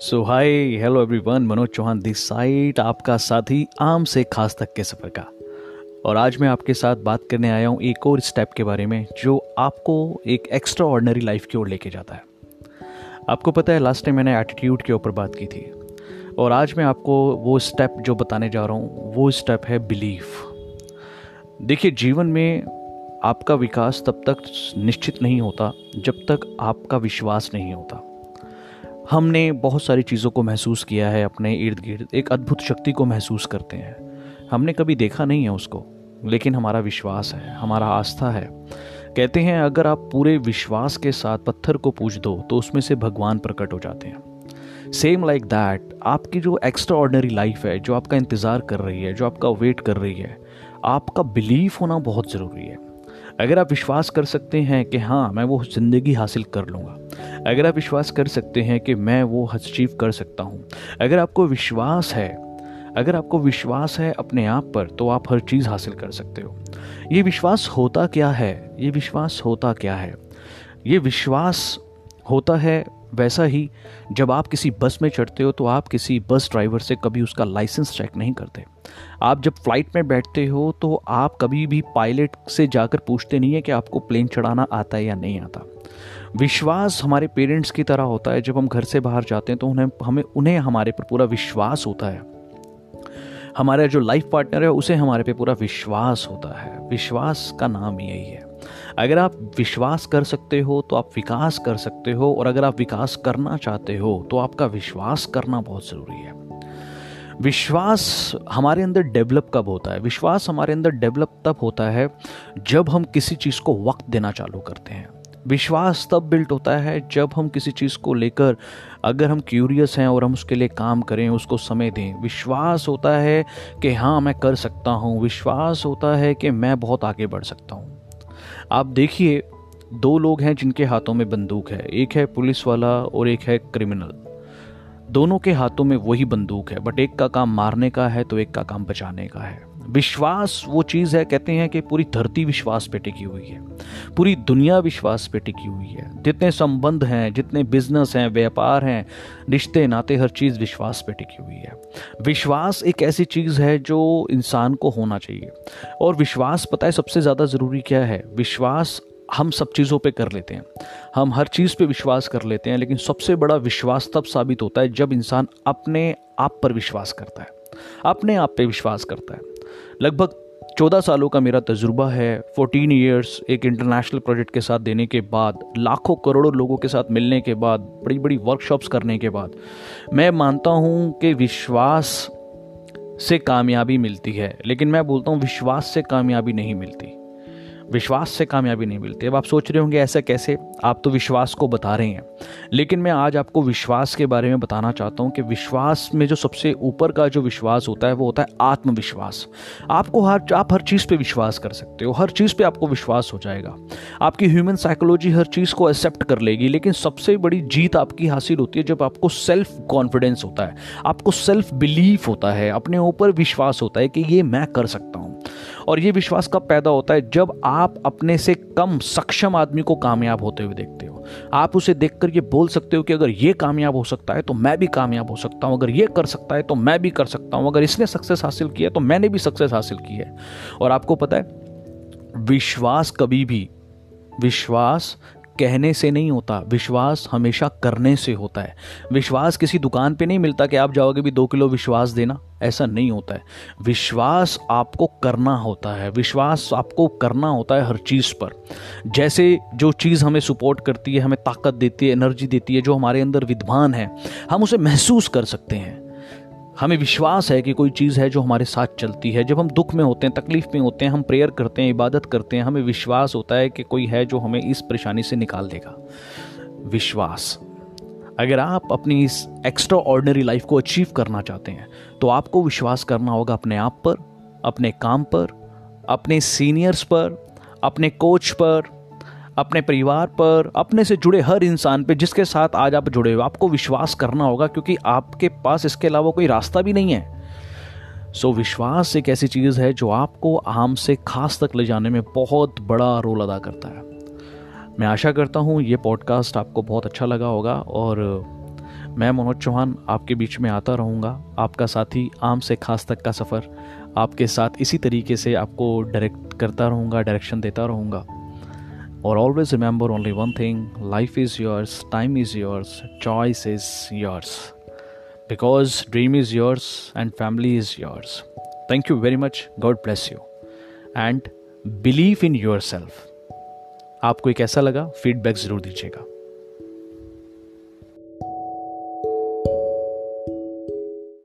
So hi hello everyone Manoj Chauhan this side आपका साथी आम से खास तक के सफ़र का। और आज मैं आपके साथ बात करने आया हूँ एक और स्टेप के बारे में, जो आपको एक एक्स्ट्रा ऑर्डनरी लाइफ की ओर लेके जाता है। आपको पता है लास्ट टाइम मैंने एटीट्यूड के ऊपर बात की थी। और आज मैं आपको वो स्टेप जो बताने जा रहा हूँ, वो स्टेप है बिलीफ देखिए, जीवन में आपका विकास तब तक निश्चित नहीं होता, जब तक आपका विश्वास नहीं होता। हमने बहुत सारी चीज़ों को महसूस किया है अपने इर्द गिर्द, एक अद्भुत शक्ति को महसूस करते हैं। हमने कभी देखा नहीं है उसको, लेकिन हमारा विश्वास है, हमारा आस्था है। कहते हैं, अगर आप पूरे विश्वास के साथ पत्थर को पूछ दो तो उसमें से भगवान प्रकट हो जाते हैं। सेम लाइक दैट आपकी जो एक्स्ट्रा ऑर्डनरी लाइफ है, जो आपका इंतज़ार कर रही है, जो आपका वेट कर रही है, आपका बिलीफ होना बहुत ज़रूरी है। अगर आप विश्वास कर सकते हैं कि हाँ मैं वो ज़िंदगी हासिल कर लूँगा। अगर आप विश्वास कर सकते हैं कि मैं वो अचीव कर सकता हूँ। अगर आपको विश्वास है, अगर आपको विश्वास है अपने आप पर तो आप हर चीज़ हासिल कर सकते हो। ये विश्वास होता क्या है? ये विश्वास होता क्या है? ये विश्वास होता है वैसा ही जब आप किसी बस में चढ़ते हो तो आप किसी बस ड्राइवर से कभी उसका लाइसेंस चेक नहीं करते। आप जब फ़्लाइट में बैठते हो तो आप कभी भी पायलट से जाकर पूछते नहीं है कि आपको प्लेन चढ़ाना आता है या नहीं आता। विश्वास हमारे पेरेंट्स की तरह होता है। जब हम घर से बाहर जाते हैं तो उन्हें, हमें, उन्हें हमारे पर पूरा विश्वास होता है। हमारा जो लाइफ पार्टनर है उसे हमारे पे पूरा विश्वास होता है। विश्वास का नाम यही है। अगर आप विश्वास कर सकते हो तो आप विकास कर सकते हो, और अगर आप विकास करना चाहते हो तो आपका विश्वास करना बहुत ज़रूरी है। विश्वास हमारे अंदर डेवलप कब होता है? विश्वास हमारे अंदर डेवलप तब होता है, जब हम किसी चीज़ को वक्त देना चालू करते हैं। विश्वास तब बिल्ट होता है, जब हम किसी चीज़ को लेकर अगर हम क्यूरियस हैं और हम उसके लिए काम करें, उसको समय दें। विश्वास होता है कि हाँ मैं कर सकता हूँ। विश्वास होता है कि मैं बहुत आगे बढ़ सकता हूँ। आप देखिए, दो लोग हैं जिनके हाथों में बंदूक है। एक है पुलिस वाला और एक है क्रिमिनल। दोनों के हाथों में वही बंदूक है बट एक का काम मारने का है तो एक का काम बचाने का है। विश्वास, वो चीज़ है, कहते हैं कि पूरी धरती विश्वास पे टिकी हुई है। पूरी दुनिया विश्वास पे टिकी हुई है। जितने संबंध हैं, जितने बिज़नेस हैं, व्यापार हैं, रिश्ते, नाते, हर चीज़ विश्वास पे टिकी हुई है। विश्वास एक ऐसी चीज़ है जो इंसान को होना चाहिए। और विश्वास पता है सबसे ज़्यादा ज़रूरी क्या है? विश्वास हम सब चीज़ों पे कर लेते हैं। हम हर चीज़ पे विश्वास कर लेते हैं, लेकिन सबसे बड़ा विश्वास तब साबित होता है जब इंसान अपने आप पर विश्वास करता है। अपने आप पे विश्वास करता है। लगभग चौदह सालों का मेरा तजुर्बा है फोर्टीन ईयर्स एक इंटरनेशनल प्रोजेक्ट के साथ देने के बाद, लाखों करोड़ों लोगों के साथ मिलने के बाद बड़ी बड़ी वर्कशॉप्स करने के बाद, मैं मानता हूँ कि विश्वास से कामयाबी मिलती है, लेकिन मैं बोलता हूँ विश्वास से कामयाबी नहीं मिलती। विश्वास से कामयाबी नहीं मिलती। अब आप सोच रहे होंगे, ऐसा कैसे? आप तो विश्वास को बता रहे हैं। लेकिन मैं आज आपको विश्वास के बारे में बताना चाहता हूँ कि विश्वास में जो सबसे ऊपर का जो विश्वास होता है, वो होता है आत्मविश्वास। आपको हर, आप हर चीज़ पे विश्वास कर सकते हो, हर चीज़ पे आपको विश्वास हो जाएगा। आपकी ह्यूमन साइकोलॉजी हर चीज़ को एक्सेप्ट कर लेगी, लेकिन सबसे बड़ी जीत आपकी हासिल होती है जब आपको सेल्फ कॉन्फिडेंस होता है, आपको सेल्फ बिलीफ होता है, अपने ऊपर विश्वास होता है कि ये मैं कर सकता हूँ। और ये विश्वास कब पैदा होता है? जब आप अपने से कम सक्षम आदमी को कामयाब होते हुए देखते हो। आप उसे देखकर ये बोल सकते हो कि अगर ये कामयाब हो सकता है तो मैं भी कामयाब हो सकता हूँ। अगर ये कर सकता है तो मैं भी कर सकता हूँ। अगर इसने सक्सेस हासिल किया तो मैंने भी सक्सेस हासिल की है। और आपको पता है, विश्वास कभी भी, विश्वास कहने से नहीं होता, विश्वास हमेशा करने से होता है। विश्वास किसी दुकान पे नहीं मिलता कि आप जाओगे भी दो किलो विश्वास देना, ऐसा नहीं होता है। विश्वास आपको करना होता है, विश्वास आपको करना होता है हर चीज़ पर। जैसे जो चीज़ हमें सपोर्ट करती है, हमें ताकत देती है एनर्जी देती है, जो हमारे अंदर विद्वान है, हम उसे महसूस कर सकते हैं। हमें विश्वास है कि कोई चीज़ है जो हमारे साथ चलती है। जब हम दुख में होते हैं, तकलीफ़ में होते हैं, हम प्रेयर करते हैं, इबादत करते हैं, हमें विश्वास होता है कि कोई है जो हमें इस परेशानी से निकाल देगा। विश्वास। अगर आप अपनी इस एक्स्ट्रा ऑर्डनरी लाइफ को अचीव करना चाहते हैं तो आपको विश्वास करना होगा अपने आप पर, अपने काम पर, अपने सीनियर्स पर, अपने कोच पर अपने परिवार पर अपने से जुड़े हर इंसान पे जिसके साथ आज आप जुड़े हो। आपको विश्वास करना होगा क्योंकि आपके पास इसके अलावा कोई रास्ता भी नहीं है। सो so, विश्वास एक ऐसी चीज़ है जो आपको आम से खास तक ले जाने में बहुत बड़ा रोल अदा करता है। मैं आशा करता हूँ ये पॉडकास्ट आपको बहुत अच्छा लगा होगा और मैं मनोज चौहान आपके बीच में आता रहूँगा। आपका साथी आम से खास तक का सफ़र आपके साथ इसी तरीके से आपको डायरेक्ट करता रहूँगा डायरेक्शन देता रहूँगा। और always remember only one thing life is yours time is yours choice is yours because dream is yours and family is yours thank you very much God bless you and believe in yourself आपको एक ऐसा लगा feedback ज़रूर दीजिएगा।